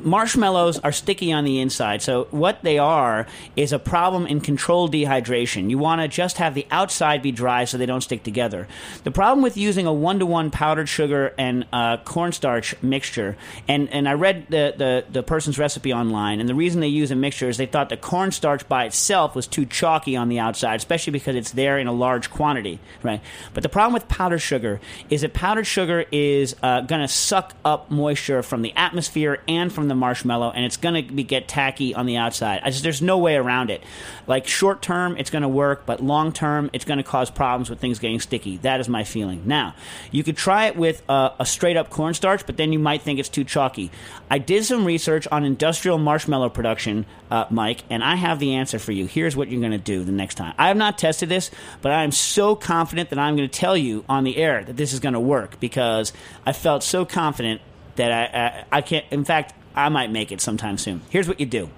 Marshmallows are sticky on the inside, so what they are is a problem in controlled dehydration. You want to just have the outside be dry so they don't stick together. The problem with using a one to one powdered sugar and uh, cornstarch mixture, and, and I read the, the, the person's recipe online, and the reason they use a mixture is they thought the cornstarch by itself was too chalky on the outside, especially because it's there in a large quantity, right? But the problem with powdered sugar is that powdered sugar is uh, going to suck up moisture from the atmosphere and from the marshmallow, and it's going to get tacky on the outside. Just, there's no way around it. Like short term, it's going to work, but long term, it's going to cause problems with things getting sticky. That is my feeling. Now, you could try it with uh, a straight up cornstarch, but then you might think it's too chalky. I did some research on industrial marshmallow production, uh, Mike, and I have the answer for you. Here's what you're going to do the next time. I have not tested this, but I am so confident that I'm going to tell you on the air that this is going to work because I felt so confident that I, I, I can't. In fact, I might make it sometime soon. Here's what you do.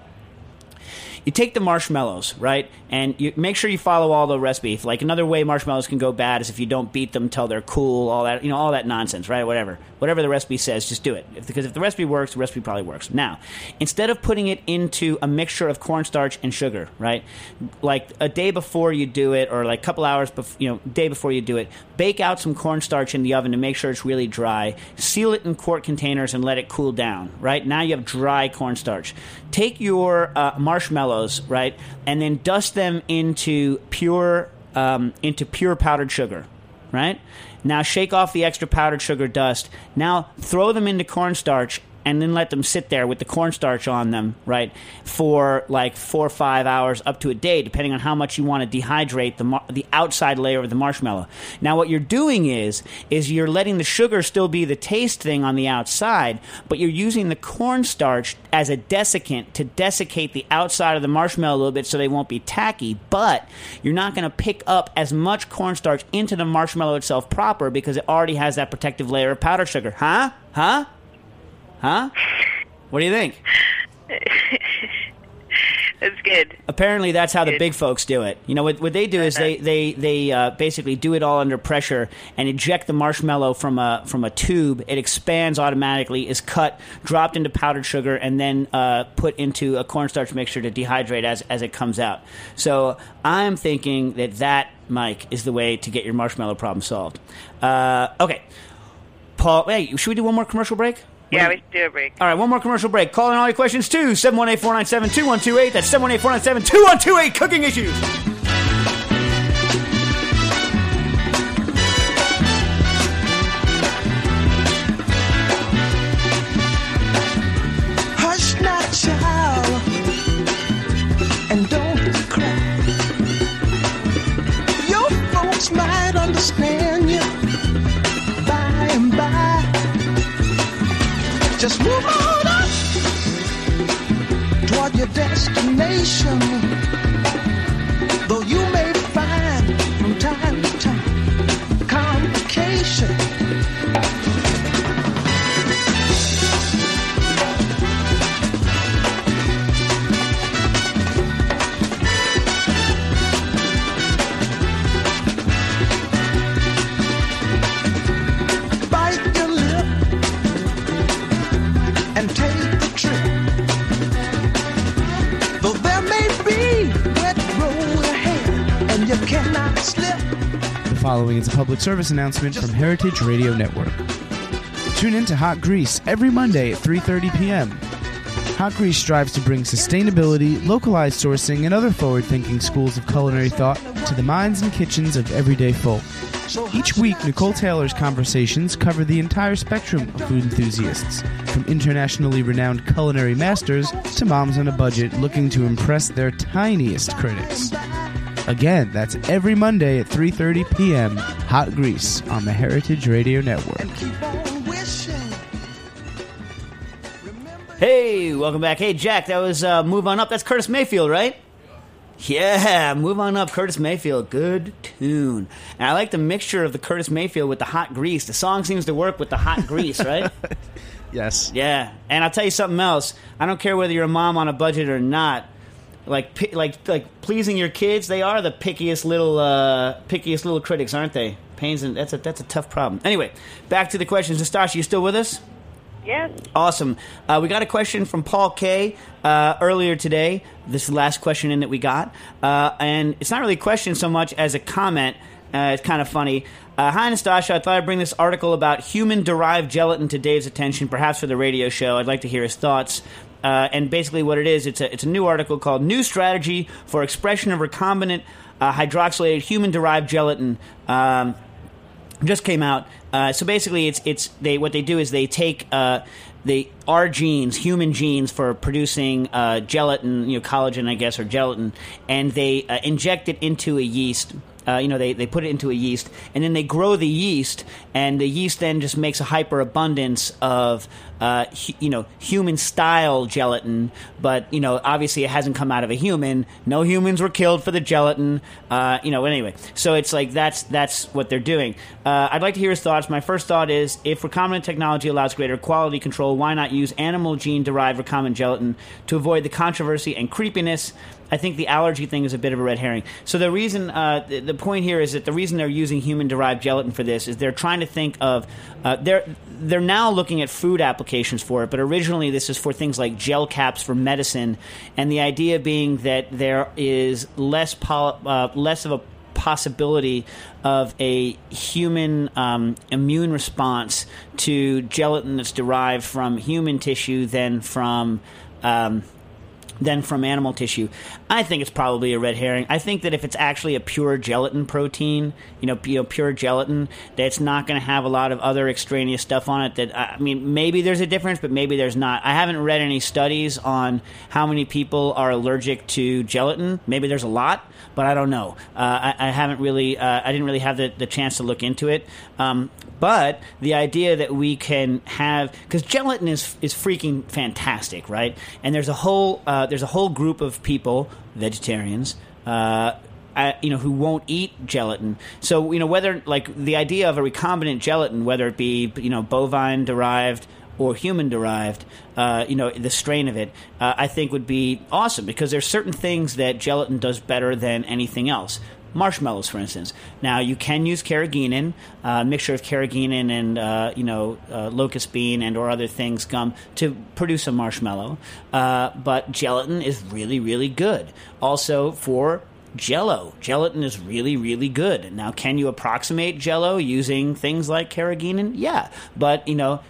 You take the marshmallows, right, and you make sure you follow all the recipe. Like another way marshmallows can go bad is if you don't beat them till they're cool, all that, you know, all that nonsense, right? Whatever, whatever the recipe says, just do it. If, because if the recipe works, the recipe probably works. Now, instead of putting it into a mixture of cornstarch and sugar, right, like a day before you do it, or like a couple hours, bef- you know, day before you do it, bake out some cornstarch in the oven to make sure it's really dry. Seal it in quart containers and let it cool down. Right now, you have dry cornstarch. Take your uh, marshmallows, right, and then dust them into pure um, into pure powdered sugar. Right now, shake off the extra powdered sugar dust. Now, throw them into cornstarch and then let them sit there with the cornstarch on them, right, for like four or five hours up to a day, depending on how much you want to dehydrate the mar- the outside layer of the marshmallow. Now, what you're doing is is you're letting the sugar still be the taste thing on the outside, but you're using the cornstarch as a desiccant to desiccate the outside of the marshmallow a little bit so they won't be tacky. But you're not going to pick up as much cornstarch into the marshmallow itself proper because it already has that protective layer of powdered sugar. Huh? Huh? Huh? What do you think? That's good. Apparently, that's how the big folks do it. You know what? What they do is they they they uh, basically do it all under pressure and eject the marshmallow from a from a tube. It expands automatically, is cut, dropped into powdered sugar, and then uh, put into a cornstarch mixture to dehydrate as as it comes out. So I'm thinking that that Mike is the way to get your marshmallow problem solved. Uh, okay, Paul. Hey, should we do one more commercial break? Yeah, we should do a break. All right, one more commercial break. Call in all your questions to 718 497 2128. That's 718 497 2128. Cooking issues. Just move on up toward your destination. Though you is a public service announcement from Heritage Radio Network. Tune in to Hot Grease every Monday at 3:30 p.m. Hot Grease strives to bring sustainability, localized sourcing, and other forward-thinking schools of culinary thought to the minds and kitchens of everyday folk. Each week, Nicole Taylor's conversations cover the entire spectrum of food enthusiasts, from internationally renowned culinary masters to moms on a budget looking to impress their tiniest critics. Again, that's every Monday at 3:30 p.m. Hot Grease on the Heritage Radio Network. Keep on wishing. Hey, welcome back. Hey, Jack, that was uh, Move On Up. That's Curtis Mayfield, right? Yeah, Move On Up, Curtis Mayfield. Good tune. And I like the mixture of the Curtis Mayfield with the hot grease. The song seems to work with the hot grease, right? Yes. Yeah, and I'll tell you something else. I don't care whether you're a mom on a budget or not. Like, like, like pleasing your kids, they are the pickiest little, uh, pickiest little critics, aren't they? Pains and that's a that's a tough problem. Anyway, back to the questions. Nastasia, you still with us? Yes. Awesome. Uh, we got a question from Paul K uh, earlier today. This is the last question in that we got, uh, and it's not really a question so much as a comment. Uh, it's kind of funny. Uh, Hi, Nastasia. I thought I'd bring this article about human-derived gelatin to Dave's attention, perhaps for the radio show. I'd like to hear his thoughts. Uh, and basically, what it is, it's a it's a new article called "New Strategy for Expression of Recombinant uh, Hydroxylated Human-Derived Gelatin." Um, just came out. Uh, so basically, it's it's they what they do is they take uh, they our genes, human genes for producing uh, gelatin, you know, collagen, I guess, or gelatin, and they uh, inject it into a yeast. Uh, you know, they, they put it into a yeast, and then they grow the yeast, and the yeast then just makes a hyperabundance of, uh, hu- you know, human style gelatin. But you know, obviously, it hasn't come out of a human. No humans were killed for the gelatin. Uh, you know, anyway, so it's like that's that's what they're doing. Uh, I'd like to hear his thoughts. My first thought is, if recombinant technology allows greater quality control, why not use animal gene derived recombinant gelatin to avoid the controversy and creepiness? I think the allergy thing is a bit of a red herring. So the reason, uh, the, the point here is that the reason they're using human-derived gelatin for this is they're trying to think of uh, they're they're now looking at food applications for it, but originally this is for things like gel caps for medicine, and the idea being that there is less pol- uh, less of a possibility of a human um, immune response to gelatin that's derived from human tissue than from um, than from animal tissue. I think it's probably a red herring. I think that if it's actually a pure gelatin protein, you know, you know pure gelatin, that it's not going to have a lot of other extraneous stuff on it. That I mean, maybe there's a difference, but maybe there's not. I haven't read any studies on how many people are allergic to gelatin. Maybe there's a lot, but I don't know. Uh, I, I haven't really. Uh, I didn't really have the, the chance to look into it. Um, but the idea that we can have because gelatin is is freaking fantastic, right? And there's a whole uh, there's a whole group of people, vegetarians. Uh, uh, you know who won't eat gelatin. So you know whether like the idea of a recombinant gelatin, whether it be you know bovine derived or human derived, uh, you know the strain of it, uh, I think would be awesome because there's certain things that gelatin does better than anything else. Marshmallows, for instance. Now you can use carrageenan, uh, a mixture of carrageenan and uh, you know uh, locust bean and or other things gum to produce a marshmallow. Uh, but gelatin is really really good. Also for Jello. Gelatin is really, really good. Now, can you approximate Jello using things like carrageenan? Yeah, but you know,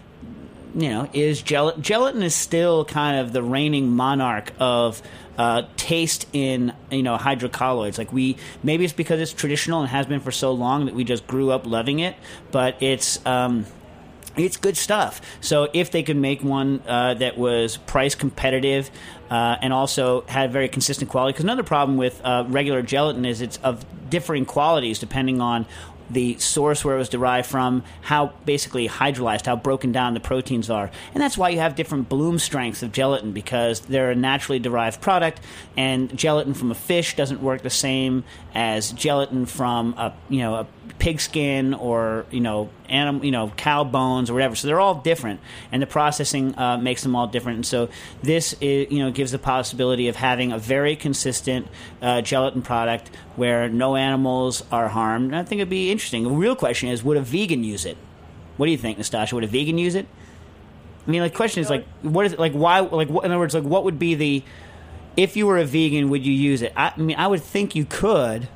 you know, is gel- gelatin is still kind of the reigning monarch of uh, taste in you know hydrocolloids. Like we maybe it's because it's traditional and has been for so long that we just grew up loving it, but it's. Um, it's good stuff. So if they could make one uh, that was price competitive uh, and also had very consistent quality, because another problem with uh, regular gelatin is it's of differing qualities depending on the source where it was derived from, how basically hydrolyzed, how broken down the proteins are. And that's why you have different bloom strengths of gelatin because they're a naturally derived product and gelatin from a fish doesn't work the same as gelatin from a, you know, a pig skin or, you know, animal, you know, cow bones or whatever. So they're all different and the processing uh, makes them all different. And so this is, you know, gives the possibility of having a very consistent uh, gelatin product where no animals are harmed. And I think it'd be interesting. The real question is, would a vegan use it? What do you think, Nastasia? Would a vegan use it? I mean, the question is like, what is it like? Why? Like, what, in other words, like, what would be the if you were a vegan, would you use it? I, I mean, I would think you could,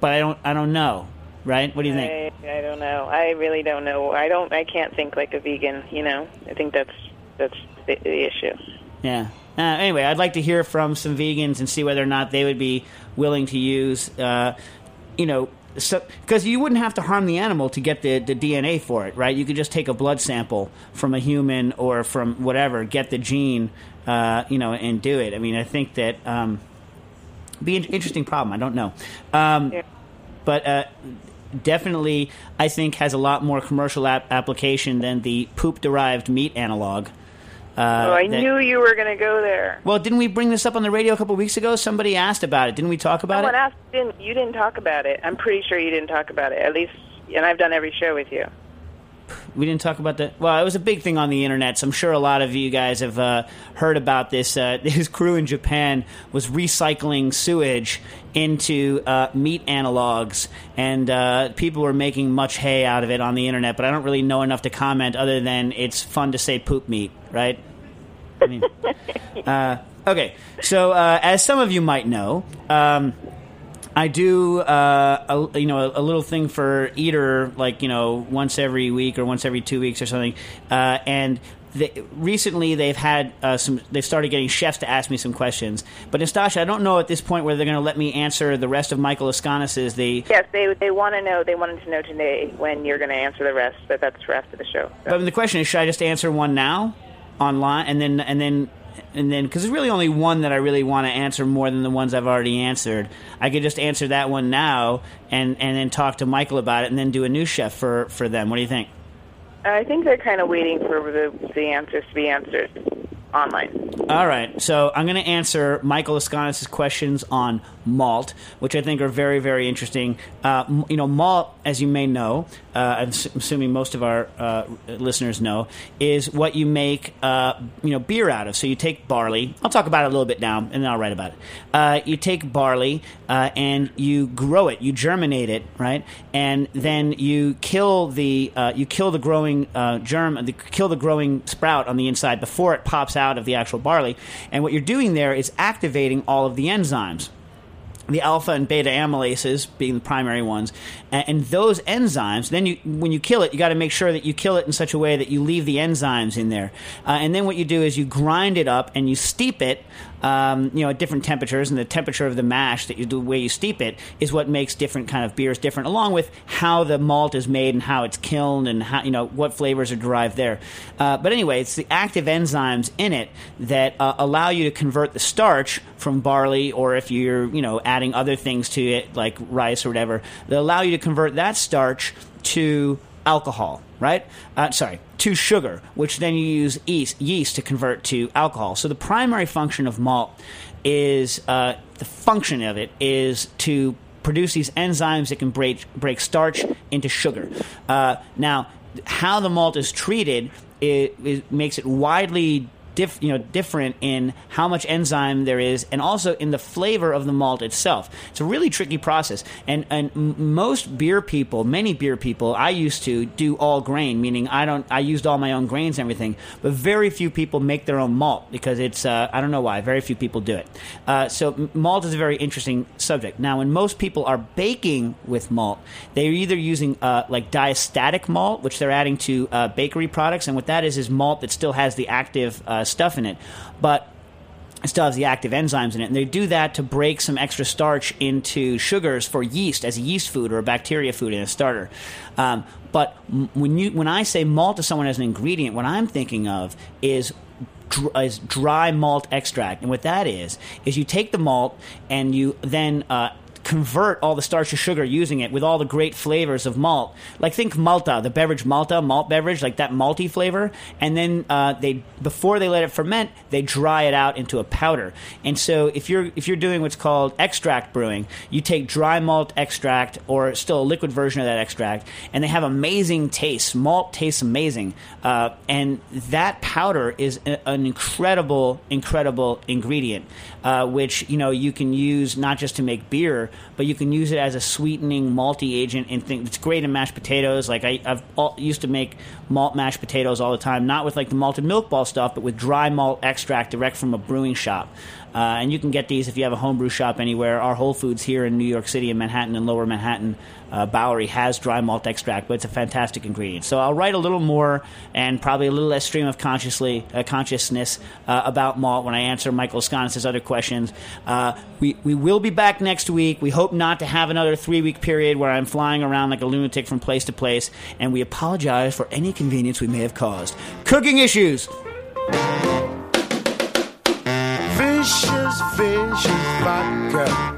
but I don't. I don't know. Right? What do you think? I, I don't know. I really don't know. I don't. I can't think like a vegan. You know. I think that's that's the, the issue. Yeah. Uh, anyway, I'd like to hear from some vegans and see whether or not they would be willing to use, uh, you know, because you wouldn't have to harm the animal to get the, the DNA for it, right? You could just take a blood sample from a human or from whatever, get the gene, uh, you know, and do it. I mean, I think that um, be an interesting problem. I don't know, um, Yeah. but uh, definitely, I think has a lot more commercial ap- application than the poop derived meat analog. Uh, oh, I that- knew you were going to go there. well, didn't we bring this up on the radio a couple weeks ago? Somebody asked about it. Didn't we talk about Someone it? asked. Didn't you didn't talk about it? I'm pretty sure you didn't talk about it. At least, and I've done every show with you. We didn't talk about that. Well, it was a big thing on the internet, so I'm sure a lot of you guys have uh, heard about this. Uh, this crew in Japan was recycling sewage into uh, meat analogs, and uh, people were making much hay out of it on the internet. But I don't really know enough to comment, other than it's fun to say poop meat, right? I mean, uh, okay, so uh, as some of you might know. Um, I do, uh, a, you know, a, a little thing for Eater, like you know, once every week or once every two weeks or something. Uh, and they, recently, they've had uh, some. They've started getting chefs to ask me some questions. But Nastasia, I don't know at this point whether they're going to let me answer the rest of Michael Laiskonis's. The Yes, they they want to know. They wanted to know today when you're going to answer the rest, but that's for after the show. So. but the question is, should I just answer one now, online, and then and then. And then, because there's really only one that I really want to answer more than the ones I've already answered, I could just answer that one now, and, and then talk to Michael about it, and then do a new chef for, for them. What do you think? I think they're kind of waiting for the the answers to be answered online. All right, so I'm going to answer Michael Laiskonis' questions on malt, which I think are very, very interesting. Uh, you know, malt, as you may know, uh, I'm assuming most of our uh, listeners know, is what you make, uh, you know, beer out of. So you take barley. I'll talk about it a little bit now, and then I'll write about it. Uh, you take barley uh, and you grow it, you germinate it, right, and then you kill the you kill the growing germ, the, kill the growing sprout on the inside before it pops out of the actual barley. And what you're doing there is activating all of the enzymes the alpha and beta amylases being the primary ones, and, those enzymes. Then you, when you kill it, you got to make sure that you kill it in such a way that you leave the enzymes in there. Uh, and then what you do is you grind it up and you steep it. Um, you know, at different temperatures, and the temperature of the mash that you do, the way you steep it, is what makes different kind of beers different, along with how the malt is made and how it's kilned and how you know what flavors are derived there. Uh, but anyway, it's the active enzymes in it that uh, allow you to convert the starch from barley, or if you're you know adding other things to it like rice or whatever, that allow you to convert that starch to alcohol, right? Uh, sorry, to sugar, which then you use yeast, yeast to convert to alcohol. So the primary function of malt is uh, the function of it is to produce these enzymes that can break break starch into sugar. Uh, now, how the malt is treated it, it makes it widely diff, you know, different in how much enzyme there is, and also in the flavor of the malt itself. It's a really tricky process, and and most beer people, many beer people, I used to do all grain, meaning I don't, I used all my own grains and everything, but very few people make their own malt because it's, uh, I don't know why, very few people do it. Uh, so malt is a very interesting subject. Now, when most people are baking with malt, they're either using uh, like diastatic malt, which they're adding to uh, bakery products, and what that is is malt that still has the active uh, stuff in it, but it still has the active enzymes in it, and they do that to break some extra starch into sugars for yeast as a yeast food or a bacteria food in a starter. Um, but when you when I say malt to someone as an ingredient, what I'm thinking of is is dry malt extract, and what that is is you take the malt and you then uh, convert all the starch to sugar using it with all the great flavors of malt. Like think Malta, the beverage Malta, malt beverage, like that malty flavor. And then uh, they before they let it ferment, they dry it out into a powder. And so if you're if you're doing what's called extract brewing, you take dry malt extract or still a liquid version of that extract, and they have amazing taste. Malt tastes amazing, uh, and that powder is a, an incredible, incredible ingredient, uh, which you know you can use not just to make beer, but you can use it as a sweetening malty agent. And think it's great in mashed potatoes. Like I, I've all, used to make malt mashed potatoes all the time, not with like the malted milk ball stuff, but with dry malt extract direct from a brewing shop. Uh, and you can get these if you have a homebrew shop anywhere. Our Whole Foods here in New York City and Manhattan and Lower Manhattan, uh, Bowery has dry malt extract, but it's a fantastic ingredient. So I'll write a little more and probably a little less stream of consciously uh, consciousness uh, about malt when I answer Michael Laiskonis' other questions. Uh, we we will be back next week. We hope not to have another three week period where I'm flying around like a lunatic from place to place, and we apologize for any inconvenience we may have caused. Cooking issues. Vicious, vicious vodka.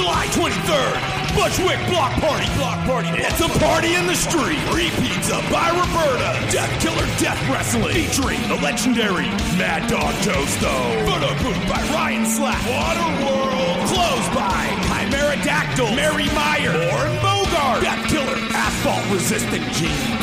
July 23rd. Bushwick Block Party. Block Party. It's a party in the street. Free pizza by Roberta. Death Killer Death Wrestling. Featuring the legendary Mad Dog Toasto. Photo booth by Ryan Slack. Waterworld. Closed by Chimera Dactyl. Mary Meyer. Warren Bogart. Death Killer. Asphalt Resistant Jeans.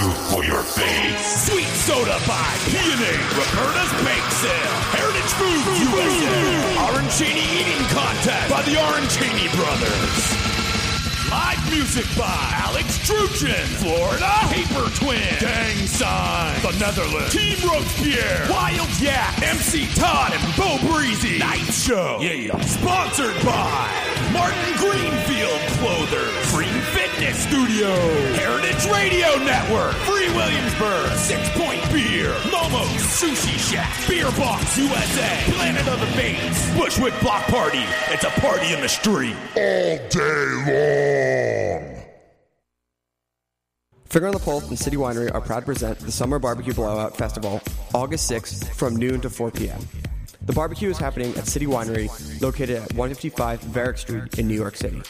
All types of food for your face. Sweet soda by P&A, Roberta's Bake Sale, Heritage Foods USA, Arancini Eating Contest by the Arancini Brothers. Live music by Alex Truchin, Florida Paper Twin, Gang Sign, The Netherlands, Team Robespierre, Wild Yak, MC Todd and Bo Breezy, Night Show, yeah, sponsored by Martin Greenfield Clothers, Green Fitness Studio, Heritage Radio Network, Free Williamsburg, Six Point Beer, Momo Sushi Shack, Beer Box USA, Planet of the Fates, Bushwick Block Party. It's a party in the street all day long. Finger on the Pulse and City Winery are proud to present the Summer Barbecue Blowout Festival August 6th from noon to 4 p.m. The barbecue is happening at City Winery, located at 155 Varick Street in New York City.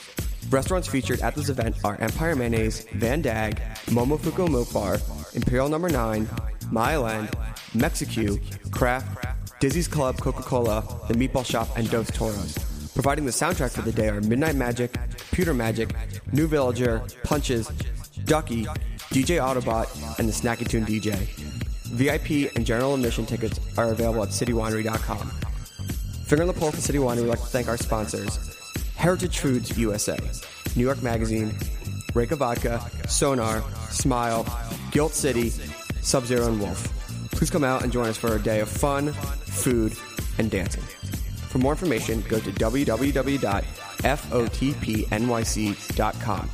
Restaurants featured at this event are Empire Mayonnaise, Vandaag, Momofuku Milk Bar, Imperial Number 9, Mile End, Mexicue, Kraft, Dizzy's Club Coca Cola, The Meatball Shop, and Dos Toros. Providing the soundtrack for the day are Midnight Magic, Computer Magic, New Villager, Punches, Ducky, DJ Autobot, and the Snacky Tune DJ. VIP and general admission tickets are available at citywinery.com. Finger on the Pulse for City Winery would like to thank our sponsors Heritage Foods USA, New York Magazine, Reyka Vodka, Sonar, Smile, Gilt City, Sub Zero, and Wolf. Please come out and join us for a day of fun, food, and dancing. For more information, go to www.fotpnyc.com.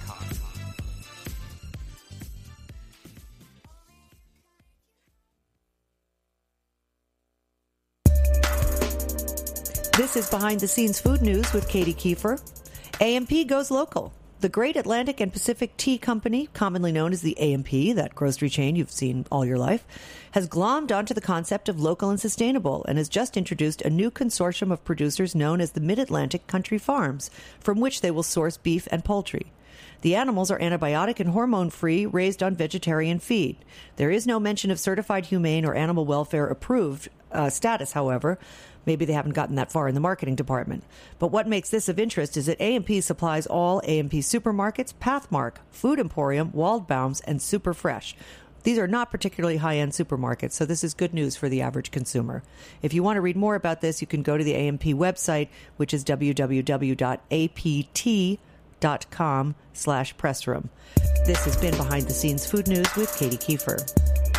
is Behind the Scenes Food News with Katy Keiffer. A&P goes local. The Great Atlantic and Pacific Tea Company, commonly known as the A&P, that grocery chain you've seen all your life, has glommed onto the concept of local and sustainable and has just introduced a new consortium of producers known as the Mid Atlantic Country Farms, from which they will source beef and poultry. The animals are antibiotic and hormone free, raised on vegetarian feed. There is no mention of certified humane or animal welfare approved uh, status, however. Maybe they haven't gotten that far in the marketing department. But what makes this of interest is that A&P supplies all A&P supermarkets, Pathmark, Food Emporium, Waldbaum's, and Super Fresh. These are not particularly high end supermarkets, so this is good news for the average consumer. If you want to read more about this, you can go to the A&P website, which is www.apt.com slash pressroom. This has been Behind the Scenes Food News with Katy Keiffer.